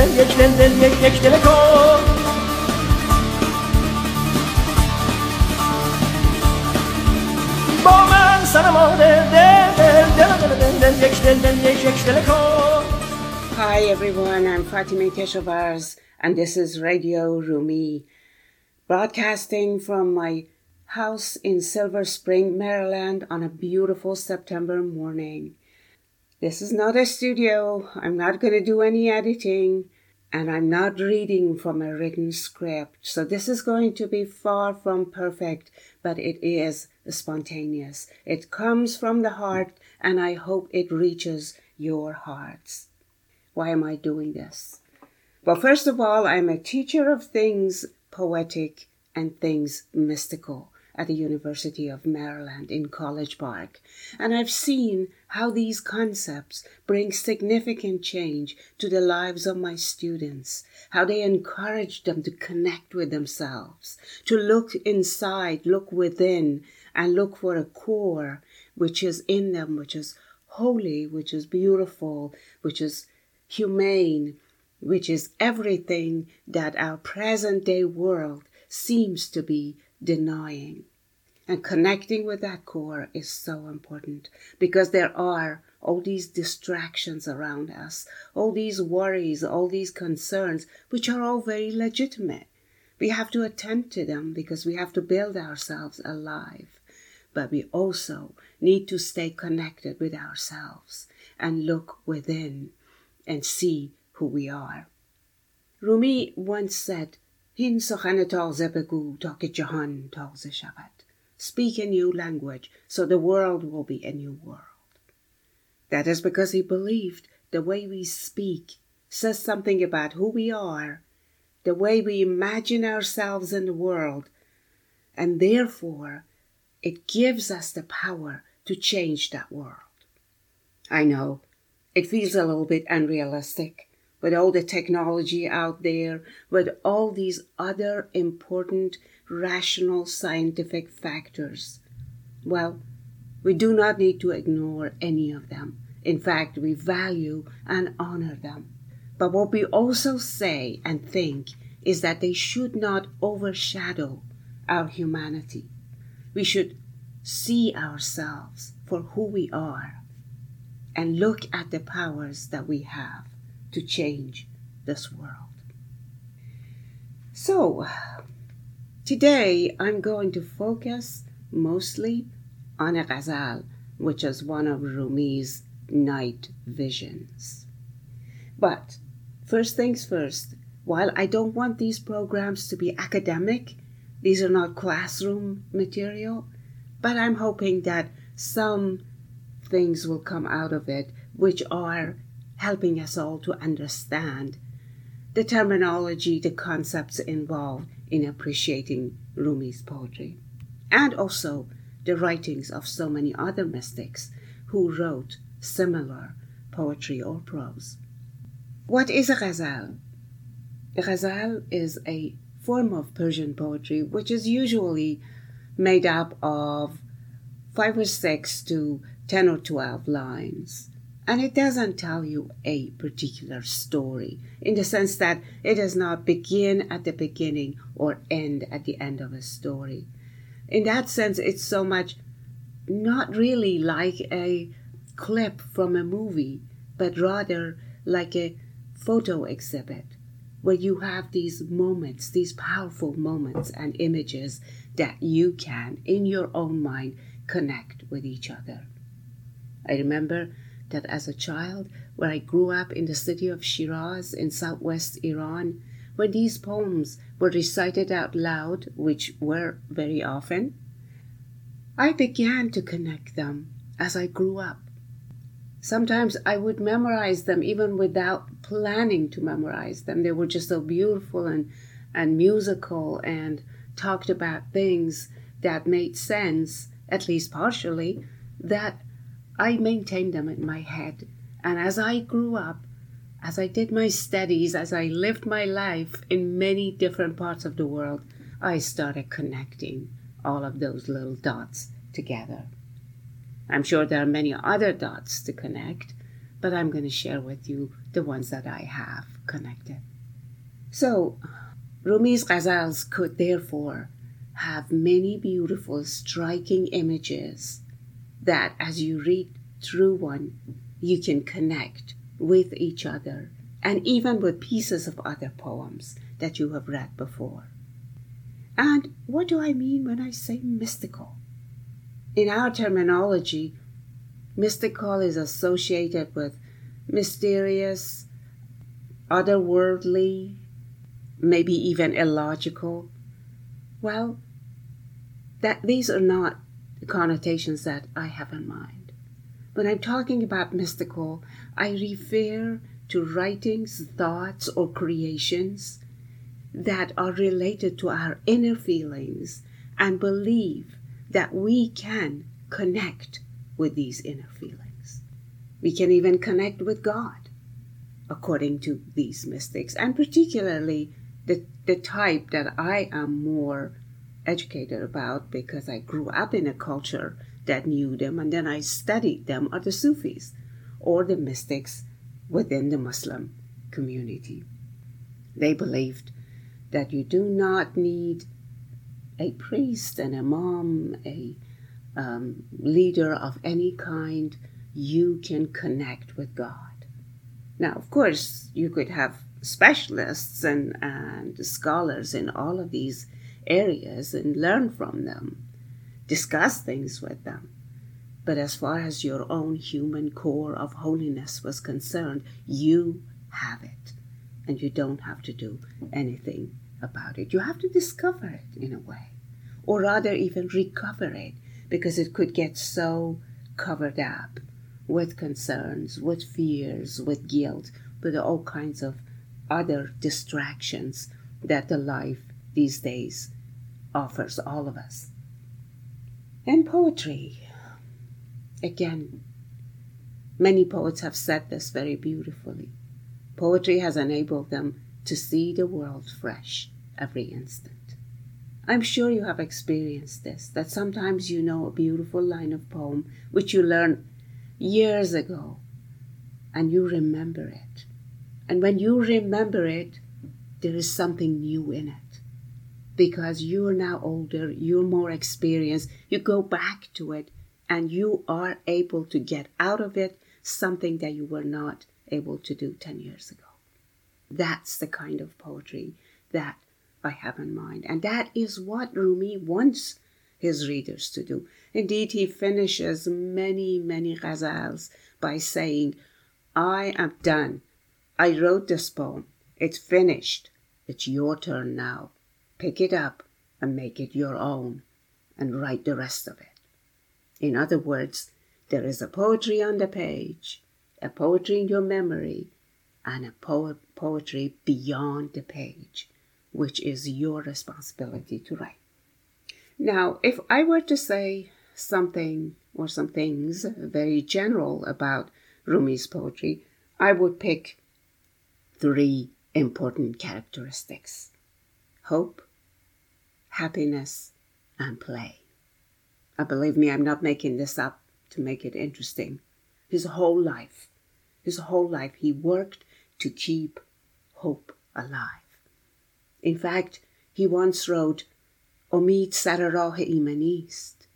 del Hi everyone, I'm Fatima Keshavarz and this is Radio Rumi broadcasting from my house in Silver Spring, Maryland on a beautiful September morning. This is not a studio. I'm not going to do any editing and I'm not reading from a written script. So this is going to be far from perfect, but it is spontaneous. It comes from the heart and I hope it reaches your hearts. Why am I doing this? Well, first of all, I'm a teacher of things poetic and things mystical at the University of Maryland in College Park, and I've seen how these concepts bring significant change to the lives of my students, how they encourage them to connect with themselves, to look inside, look within, and look for a core which is in them, which is holy, which is beautiful, which is humane, which is everything that our present day world seems to be denying. And connecting with that core is so important because there are all these distractions around us, all these worries, all these concerns, which are all very legitimate. We have to attend to them because we have to build ourselves alive. But we also need to stay connected with ourselves and look within and see who we are. Rumi once said, هین سخن تازه بگو تا که جهان تازه شود. Speak a new language so the world will be a new world. That is because he believed the way we speak says something about who we are, the way we imagine ourselves in the world, and therefore it gives us the power to change that world. I know it feels a little bit unrealistic with all the technology out there, with all these other important rational scientific factors. Well, we do not need to ignore any of them. In fact, we value and honor them. But what we also say and think is that they should not overshadow our humanity. We should see ourselves for who we are and look at the powers that we have to change this world. So, today I'm going to focus mostly on a ghazal, which is one of Rumi's night visions. But first things first, while I don't want these programs to be academic, these are not classroom material, but I'm hoping that some things will come out of it which are helping us all to understand the terminology, the concepts involved in appreciating Rumi's poetry, and also the writings of so many other mystics who wrote similar poetry or prose. What is a ghazal? A ghazal is a form of Persian poetry which is usually made up of five or six to ten or twelve lines. And it doesn't tell you a particular story in the sense that it does not begin at the beginning or end at the end of a story. In that sense, it's so much not really like a clip from a movie, but rather like a photo exhibit where you have these moments, these powerful moments and images that you can, in your own mind, connect with each other. I remember that as a child, where I grew up in the city of Shiraz in southwest Iran, when these poems were recited out loud, which were very often, I began to connect them as I grew up. Sometimes I would memorize them even without planning to memorize them. They were just so beautiful and, and musical and talked about things that made sense, at least partially, that I maintained them in my head. And as I grew up, as I did my studies, as I lived my life in many different parts of the world, I started connecting all of those little dots together. I'm sure there are many other dots to connect, but I'm going to share with you the ones that I have connected. So, Rumi's ghazals could therefore have many beautiful, striking images that as you read through one, you can connect with each other and even with pieces of other poems that you have read before. And what do I mean when I say mystical? In our terminology, mystical is associated with mysterious, otherworldly, maybe even illogical. Well, that these are not the connotations that I have in mind. When I'm talking about mystical, I refer to writings, thoughts, or creations that are related to our inner feelings and believe that we can connect with these inner feelings. We can even connect with God, according to these mystics, and particularly the, the type that I am more educated about because I grew up in a culture that knew them and then I studied them are the Sufis or the mystics within the Muslim community. They believed that you do not need a priest, an imam, a um, leader of any kind. You can connect with God. Now, of course, you could have specialists and, and scholars in all of these areas and learn from them, discuss things with them. But as far as your own human core of holiness was concerned, you have it. And you don't have to do anything about it. You have to discover it in a way, or rather, even recover it, because it could get so covered up with concerns, with fears, with guilt, with all kinds of other distractions that the life these days offers all of us. And poetry. Again, many poets have said this very beautifully. Poetry has enabled them to see the world fresh every instant. I'm sure you have experienced this, that sometimes you know a beautiful line of poem which you learned years ago and you remember it. And when you remember it, there is something new in it. Because you are now older, you're more experienced, you go back to it and you are able to get out of it something that you were not able to do 10 years ago. That's the kind of poetry that I have in mind. And that is what Rumi wants his readers to do. Indeed, he finishes many, many ghazals by saying, I am done. I wrote this poem. It's finished. It's your turn now. Pick it up and make it your own and write the rest of it. In other words, there is a poetry on the page, a poetry in your memory, and a po- poetry beyond the page, which is your responsibility to write. Now, if I were to say something or some things very general about Rumi's poetry, I would pick three important characteristics hope, happiness, and play. Uh, believe me, I'm not making this up to make it interesting. His whole life, his whole life, he worked to keep hope alive. In fact, he once wrote, امید سر راه ایمنی است.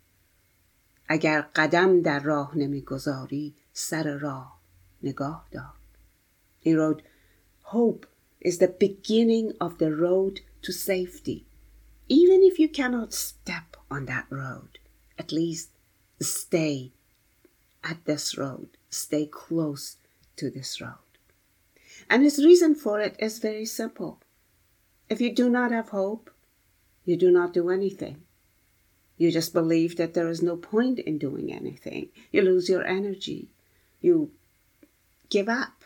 اگر قدم در راه نمیگذاری سر راه نگاه دار. He wrote, Hope is the beginning of the road to safety. Even if you cannot step on that road, at least stay at this road, stay close to this road. And his reason for it is very simple. If you do not have hope, you do not do anything. You just believe that there is no point in doing anything. You lose your energy. You give up.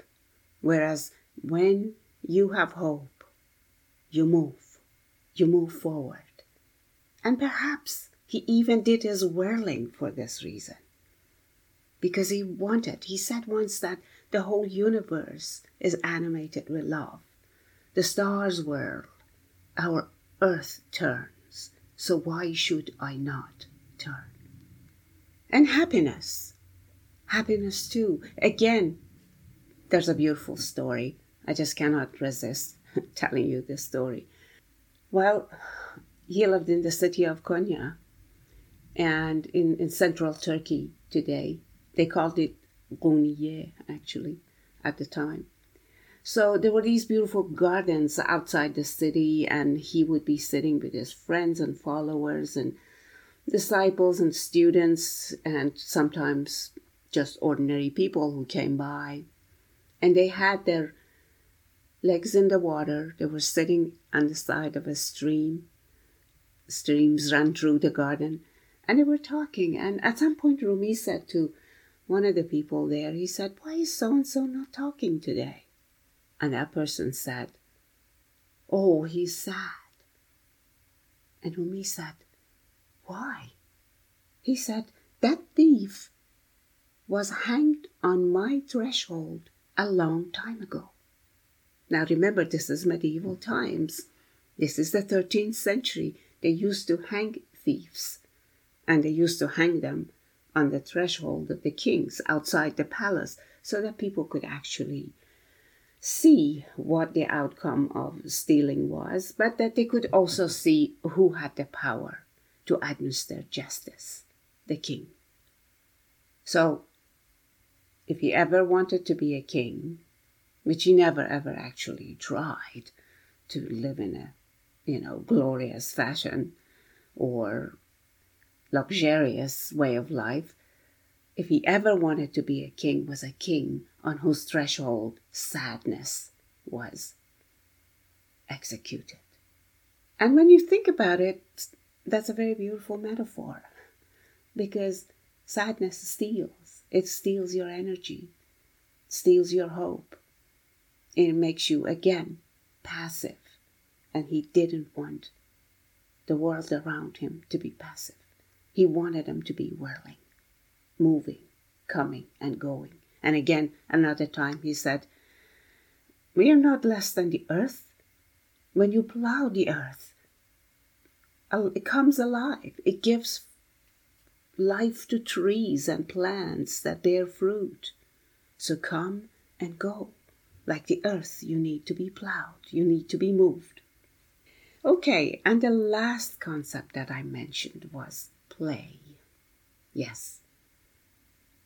Whereas when you have hope, you move. You move forward. And perhaps he even did his whirling for this reason. Because he wanted, he said once that the whole universe is animated with love. The stars whirl, our earth turns, so why should I not turn? And happiness. Happiness too. Again, there's a beautiful story. I just cannot resist telling you this story. Well, he lived in the city of Konya and in, in central Turkey today. They called it Goniye, actually, at the time. So there were these beautiful gardens outside the city, and he would be sitting with his friends and followers and disciples and students, and sometimes just ordinary people who came by. And they had their legs in the water. They were sitting on the side of a stream. Streams ran through the garden, and they were talking. And at some point, Rumi said to one of the people there, he said, Why is so and so not talking today? And that person said, Oh, he's sad. And Rumi said, Why? He said, That thief was hanged on my threshold a long time ago. Now remember, this is medieval times. This is the 13th century. They used to hang thieves, and they used to hang them on the threshold of the kings outside the palace so that people could actually see what the outcome of stealing was, but that they could also see who had the power to administer justice the king. So, if he ever wanted to be a king, which he never ever actually tried to live in a, you know, glorious fashion or luxurious way of life, if he ever wanted to be a king, was a king on whose threshold sadness was executed. And when you think about it, that's a very beautiful metaphor because sadness steals. It steals your energy, steals your hope. It makes you, again, passive. And he didn't want the world around him to be passive. He wanted them to be whirling, moving, coming, and going. And again, another time he said, We are not less than the earth. When you plow the earth, it comes alive. It gives life to trees and plants that bear fruit. So come and go. Like the earth, you need to be plowed, you need to be moved. Okay, and the last concept that I mentioned was play. Yes.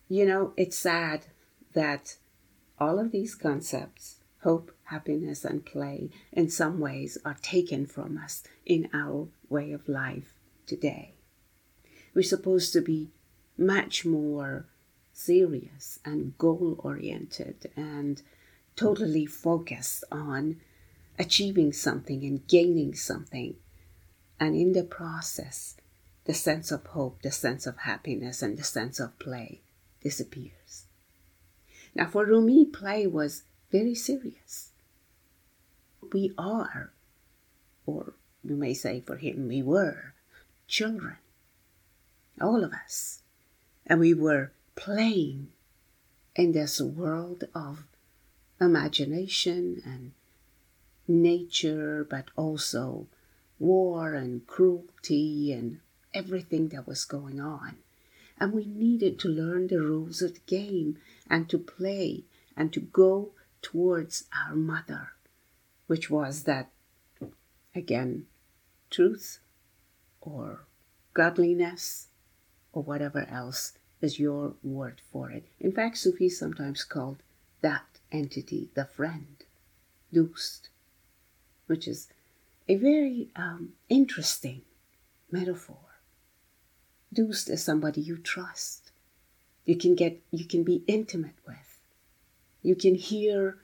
You know, it's sad that all of these concepts, hope, happiness, and play, in some ways are taken from us in our way of life today. We're supposed to be much more serious and goal oriented and totally focused on achieving something and gaining something. And in the process, the sense of hope, the sense of happiness, and the sense of play disappears. Now, for Rumi, play was very serious. We are, or you may say for him, we were children all of us. And we were playing in this world of imagination and nature, but also war and cruelty and everything that was going on. And we needed to learn the rules of the game and to play and to go towards our mother, which was that, again, truth or godliness or whatever else is your word for it. In fact, Sufis sometimes called that entity the friend, Dust, which is a very um, interesting metaphor. Dust is somebody you trust. You can get, you can be intimate with. You can hear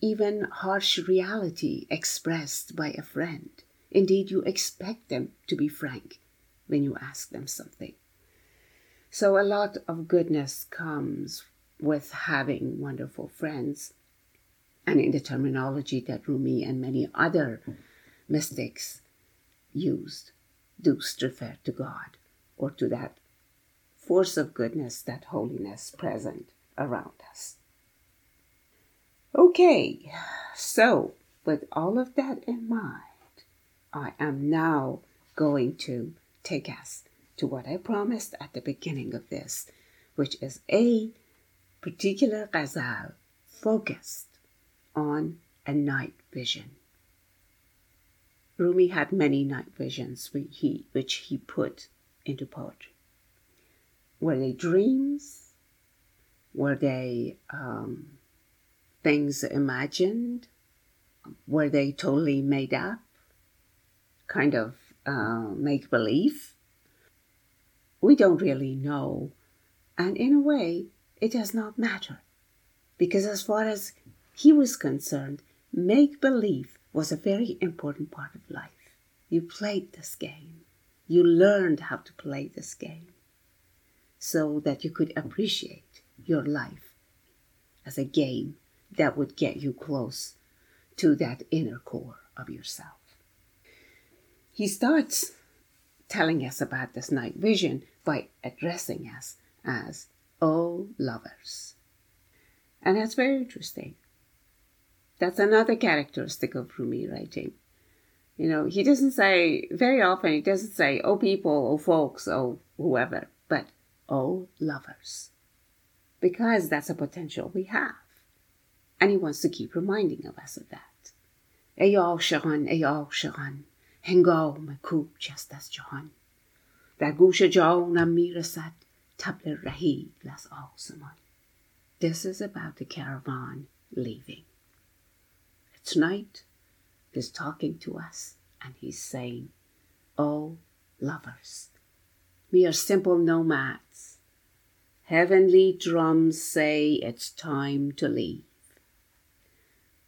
even harsh reality expressed by a friend. Indeed, you expect them to be frank when you ask them something. So, a lot of goodness comes with having wonderful friends. And in the terminology that Rumi and many other mystics used, do refer to God or to that force of goodness, that holiness present around us. Okay, so with all of that in mind, I am now going to take us to what I promised at the beginning of this, which is a particular ghazal focused on a night vision. Rumi had many night visions which he, which he put into poetry. Were they dreams? Were they um, things imagined? Were they totally made up? Kind of uh, make believe? We don't really know. And in a way, it does not matter. Because as far as he was concerned, make believe was a very important part of life. You played this game. You learned how to play this game so that you could appreciate your life as a game that would get you close to that inner core of yourself. He starts telling us about this night vision by addressing us as oh lovers. And that's very interesting. That's another characteristic of Rumi writing. You know, he doesn't say, very often, he doesn't say, oh people, oh folks, oh whoever, but oh lovers. Because that's a potential we have. And he wants to keep reminding of us of that. ای عاشقان ای عاشقان هنگام کوچ است از جهان در گوش جانم میرسد Tabla Rahib, Las Alsamon. This is about the caravan leaving. Tonight, he's talking to us and he's saying, Oh, lovers, we are simple nomads. Heavenly drums say it's time to leave.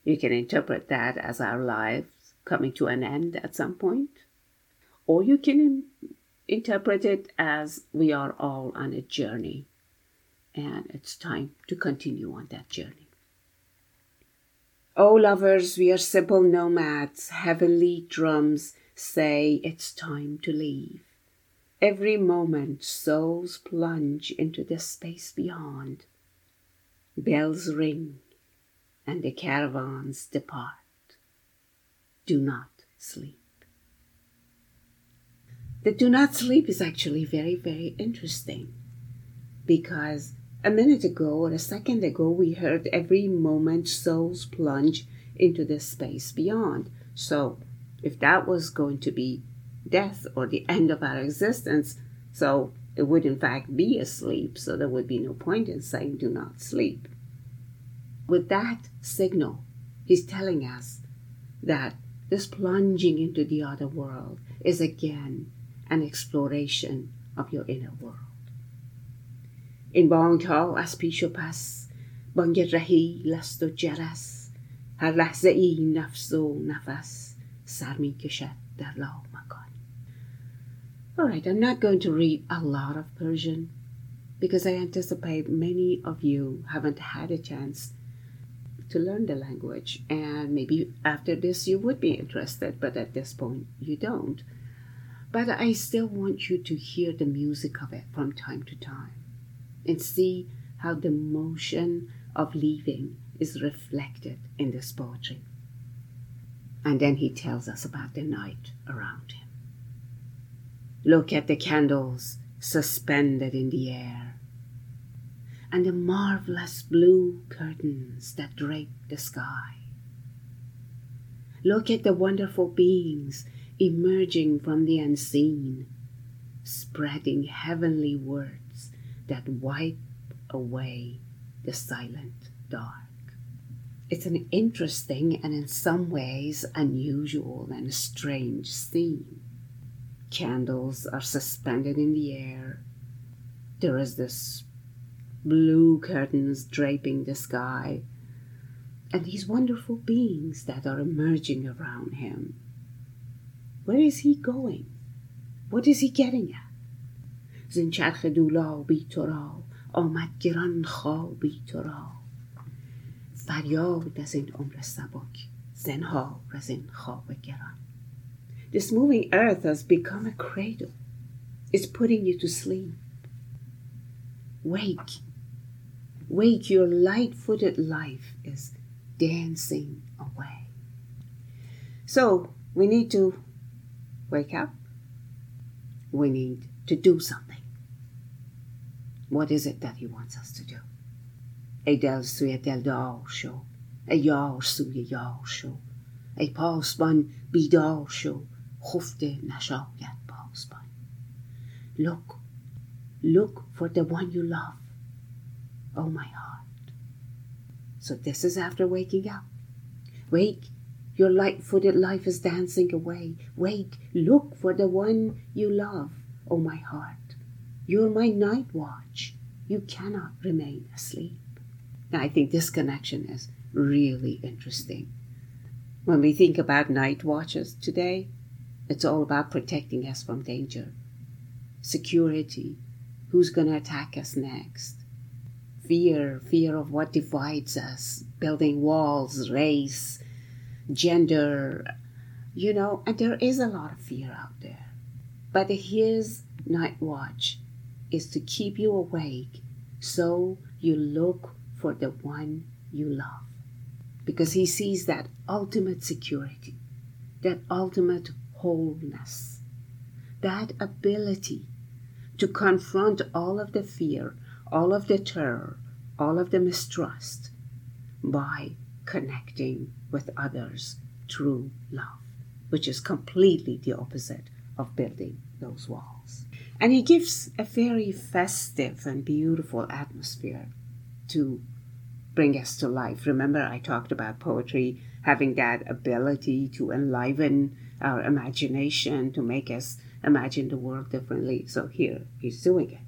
You can interpret that as our lives coming to an end at some point, or you can interpret it as we are all on a journey and it's time to continue on that journey. Oh, lovers, we are simple nomads. Heavenly drums say it's time to leave. Every moment, souls plunge into the space beyond. Bells ring, and the caravans depart. Do not sleep. The do not sleep is actually very, very interesting because a minute ago or a second ago we heard every moment souls plunge into the space beyond. So, if that was going to be death or the end of our existence, so it would in fact be a sleep, so there would be no point in saying do not sleep. With that signal, he's telling us that this plunging into the other world is again an exploration of your inner world. این بانک ها از پیش و پس بانگ رهی لست و جرس هر لحظه ای نفس و نفس سر می کشد در لامکان Alright, I'm not going to read a lot of Persian because I anticipate many of you haven't had a chance to learn the language and maybe after this you would be interested but at this point you don't but i still want you to hear the music of it from time to time and see how the motion of leaving is reflected in this poetry and then he tells us about the night around him look at the candles suspended in the air and the marvelous blue curtains that drape the sky. Look at the wonderful beings emerging from the unseen, spreading heavenly words that wipe away the silent dark. It's an interesting and in some ways unusual and strange scene. Candles are suspended in the air. There is this blue curtains draping the sky, and these wonderful beings that are emerging around him. Where is he going? What is he getting at? زین چرخ دولابی تو را آمد گران خوابی تو را فریاد از این عمر سبک زنهار از این خواب گران This moving earth has become a cradle. It's putting you to sleep. Wake Wake, your light footed life is dancing away. So we need to wake up. We need to do something. What is it that he wants us to do? Egy elszületett alsó, egy alszúj alsó, egy paszban bíd alsó, hofte nasaját paszban. Look, look for the one you love. Oh my heart. So this is after waking up. Wake your light footed life is dancing away. Wake, look for the one you love, oh my heart. You're my night watch. You cannot remain asleep. Now, I think this connection is really interesting. When we think about night watches today, it's all about protecting us from danger, security, who's going to attack us next, fear, fear of what divides us, building walls, race, gender, you know, and there is a lot of fear out there. But his night watch is to keep you awake so you look for the one you love. Because he sees that ultimate security, that ultimate wholeness, that ability to confront all of the fear, all of the terror, all of the mistrust by connecting with others through love, which is completely the opposite of building those walls. And he gives a very festive and beautiful atmosphere to bring us to life. Remember, I talked about poetry having that ability to enliven our imagination, to make us imagine the world differently. So here, he's doing it.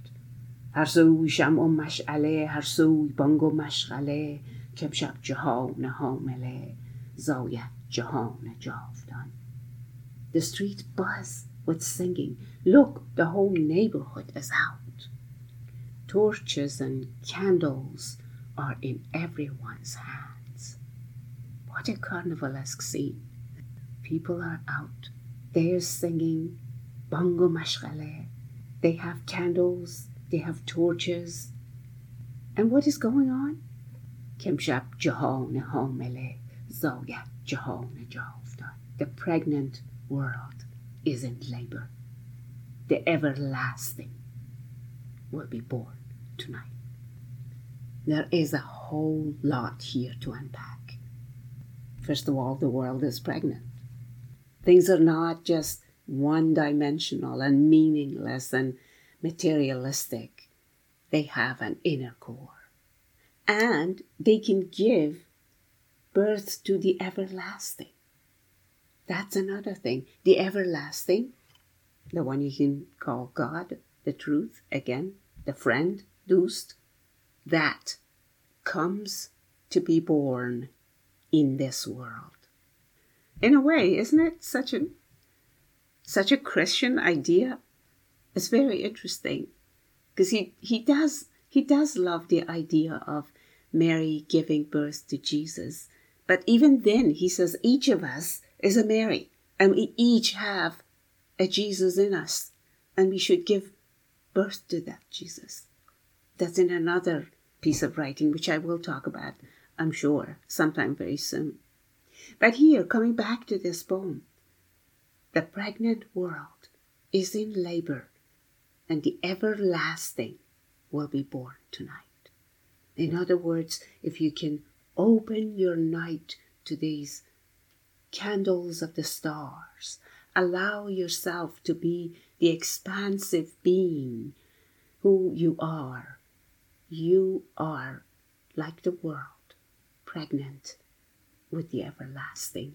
هر سوی شمع و مشعله هر سوی بانگ و مشغله کمشب جهان حامله زاید جهان جاودان The streets buzz with singing. Look, the whole neighborhood is out. Torches and candles are in everyone's hands. What a carnivalesque scene. People are out. They're singing Bongo Mashghale. They have candles, they have torches. And what is going on? Kimshap Jahon Homele Zoya Jahon Jehovah, The pregnant world is in labor. The everlasting will be born tonight. There is a whole lot here to unpack. First of all, the world is pregnant. Things are not just one dimensional and meaningless and materialistic, they have an inner core. And they can give birth to the everlasting. That's another thing. The everlasting, the one you can call God, the truth, again, the friend, Dust, that comes to be born in this world. In a way, isn't it such a such a Christian idea? It's very interesting because he, he does he does love the idea of Mary giving birth to Jesus. But even then he says each of us is a Mary and we each have a Jesus in us and we should give birth to that Jesus. That's in another piece of writing, which I will talk about, I'm sure, sometime very soon. But here, coming back to this poem, the pregnant world is in labor, and the everlasting will be born tonight. In other words, if you can open your night to these candles of the stars, allow yourself to be the expansive being who you are, you are like the world, pregnant with the everlasting,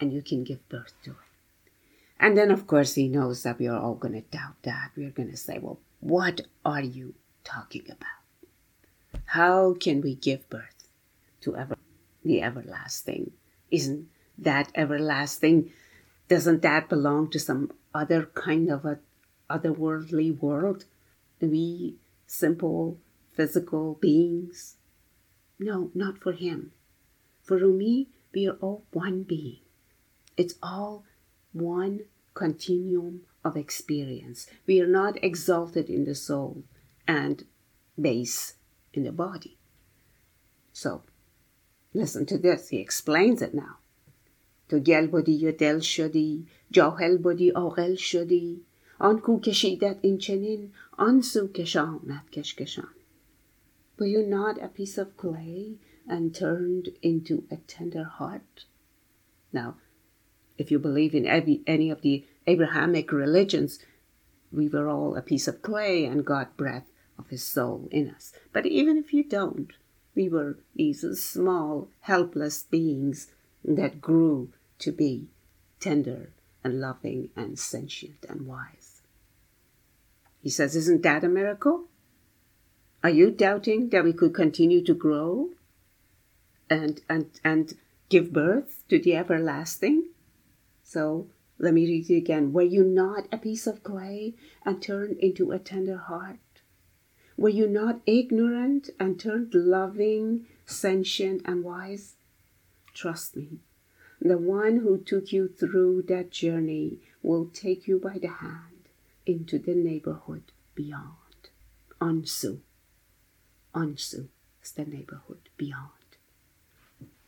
and you can give birth to it. And then, of course, he knows that we are all going to doubt that. We're going to say, well, what are you talking about? How can we give birth to ever, the everlasting? Isn't that everlasting? Doesn't that belong to some other kind of a otherworldly world? We simple physical beings? No, not for him. For Rumi, we are all one being. It's all one continuum of experience. We are not exalted in the soul and base in the body. So, listen to this. He explains it now. تو گل بودی یا دل شدی جاهل بودی عاقل شدی آن کو کشیدت این چنین آن سو کشاند کشکشان Were you not a piece of clay and turned into a tender heart? Now, if you believe in every, any of the Abrahamic religions, we were all a piece of clay and God breath of his soul in us. But even if you don't, we were these small, helpless beings that grew to be tender and loving and sentient and wise. He says, Isn't that a miracle? Are you doubting that we could continue to grow and, and, and give birth to the everlasting? So let me read it again. Were you not a piece of clay and turned into a tender heart? Were you not ignorant and turned loving, sentient, and wise? Trust me, the one who took you through that journey will take you by the hand into the neighborhood beyond. Ansu. Ansu is the neighborhood beyond.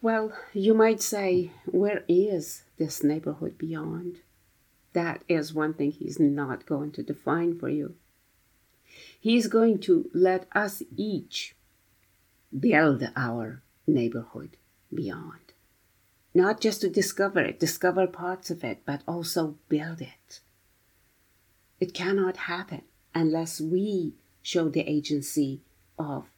Well, you might say, where is this neighborhood beyond? That is one thing he's not going to define for you. He's going to let us each build our neighborhood beyond. Not just to discover it, discover parts of it, but also build it. It cannot happen unless we show the agency of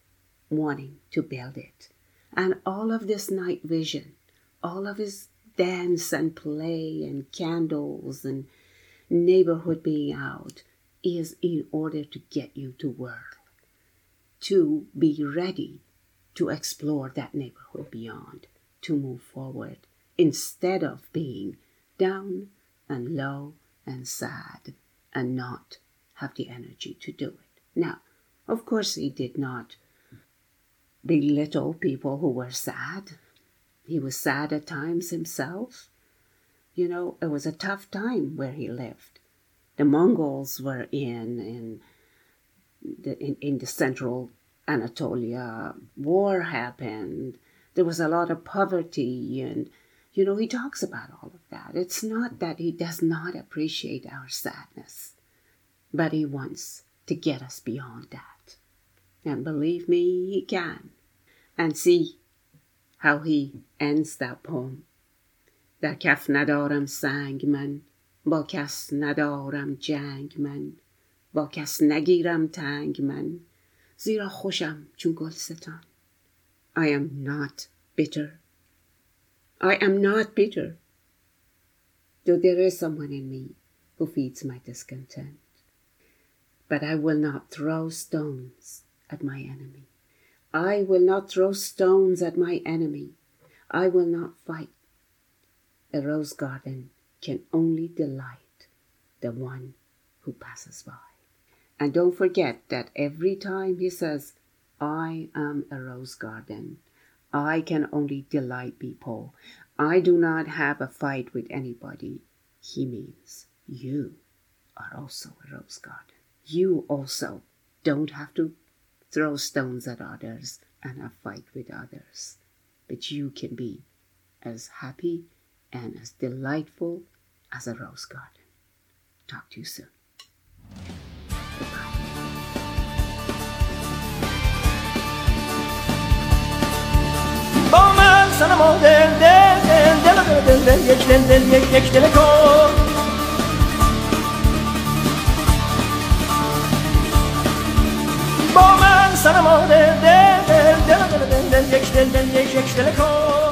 wanting to build it. And all of this night vision, all of his dance and play and candles and neighborhood being out is in order to get you to work, to be ready to explore that neighborhood beyond, to move forward instead of being down and low and sad and not have the energy to do it. Now, of course, he did not belittle people who were sad. He was sad at times himself. You know, it was a tough time where he lived The Mongols were in, in the, in, in the central Anatolia. War happened. There was a lot of poverty and you know, he talks about all of that. It's not that he does not appreciate our sadness, but he wants to get us beyond that. And believe me, he can. And see how he ends that poem. در کف ندارم سنگ من با کس ندارم جنگ من با کس نگیرم تنگ من زیرا خوشم چون گلستان I am not bitter I am not bitter, though there is someone in me who feeds my discontent. But I will not throw stones at my enemy. I will not throw stones at my enemy. I will not fight. A rose garden can only delight the one who passes by. And don't forget that every time he says, I am a rose garden, I can only delight people. I do not have a fight with anybody. He means you are also a rose garden. You also don't have to throw stones at others and have fight with others. But you can be as happy and as delightful as a rose garden. Talk to you soon. Goodbye. Sana yek yek yek Boman sana yek yek yek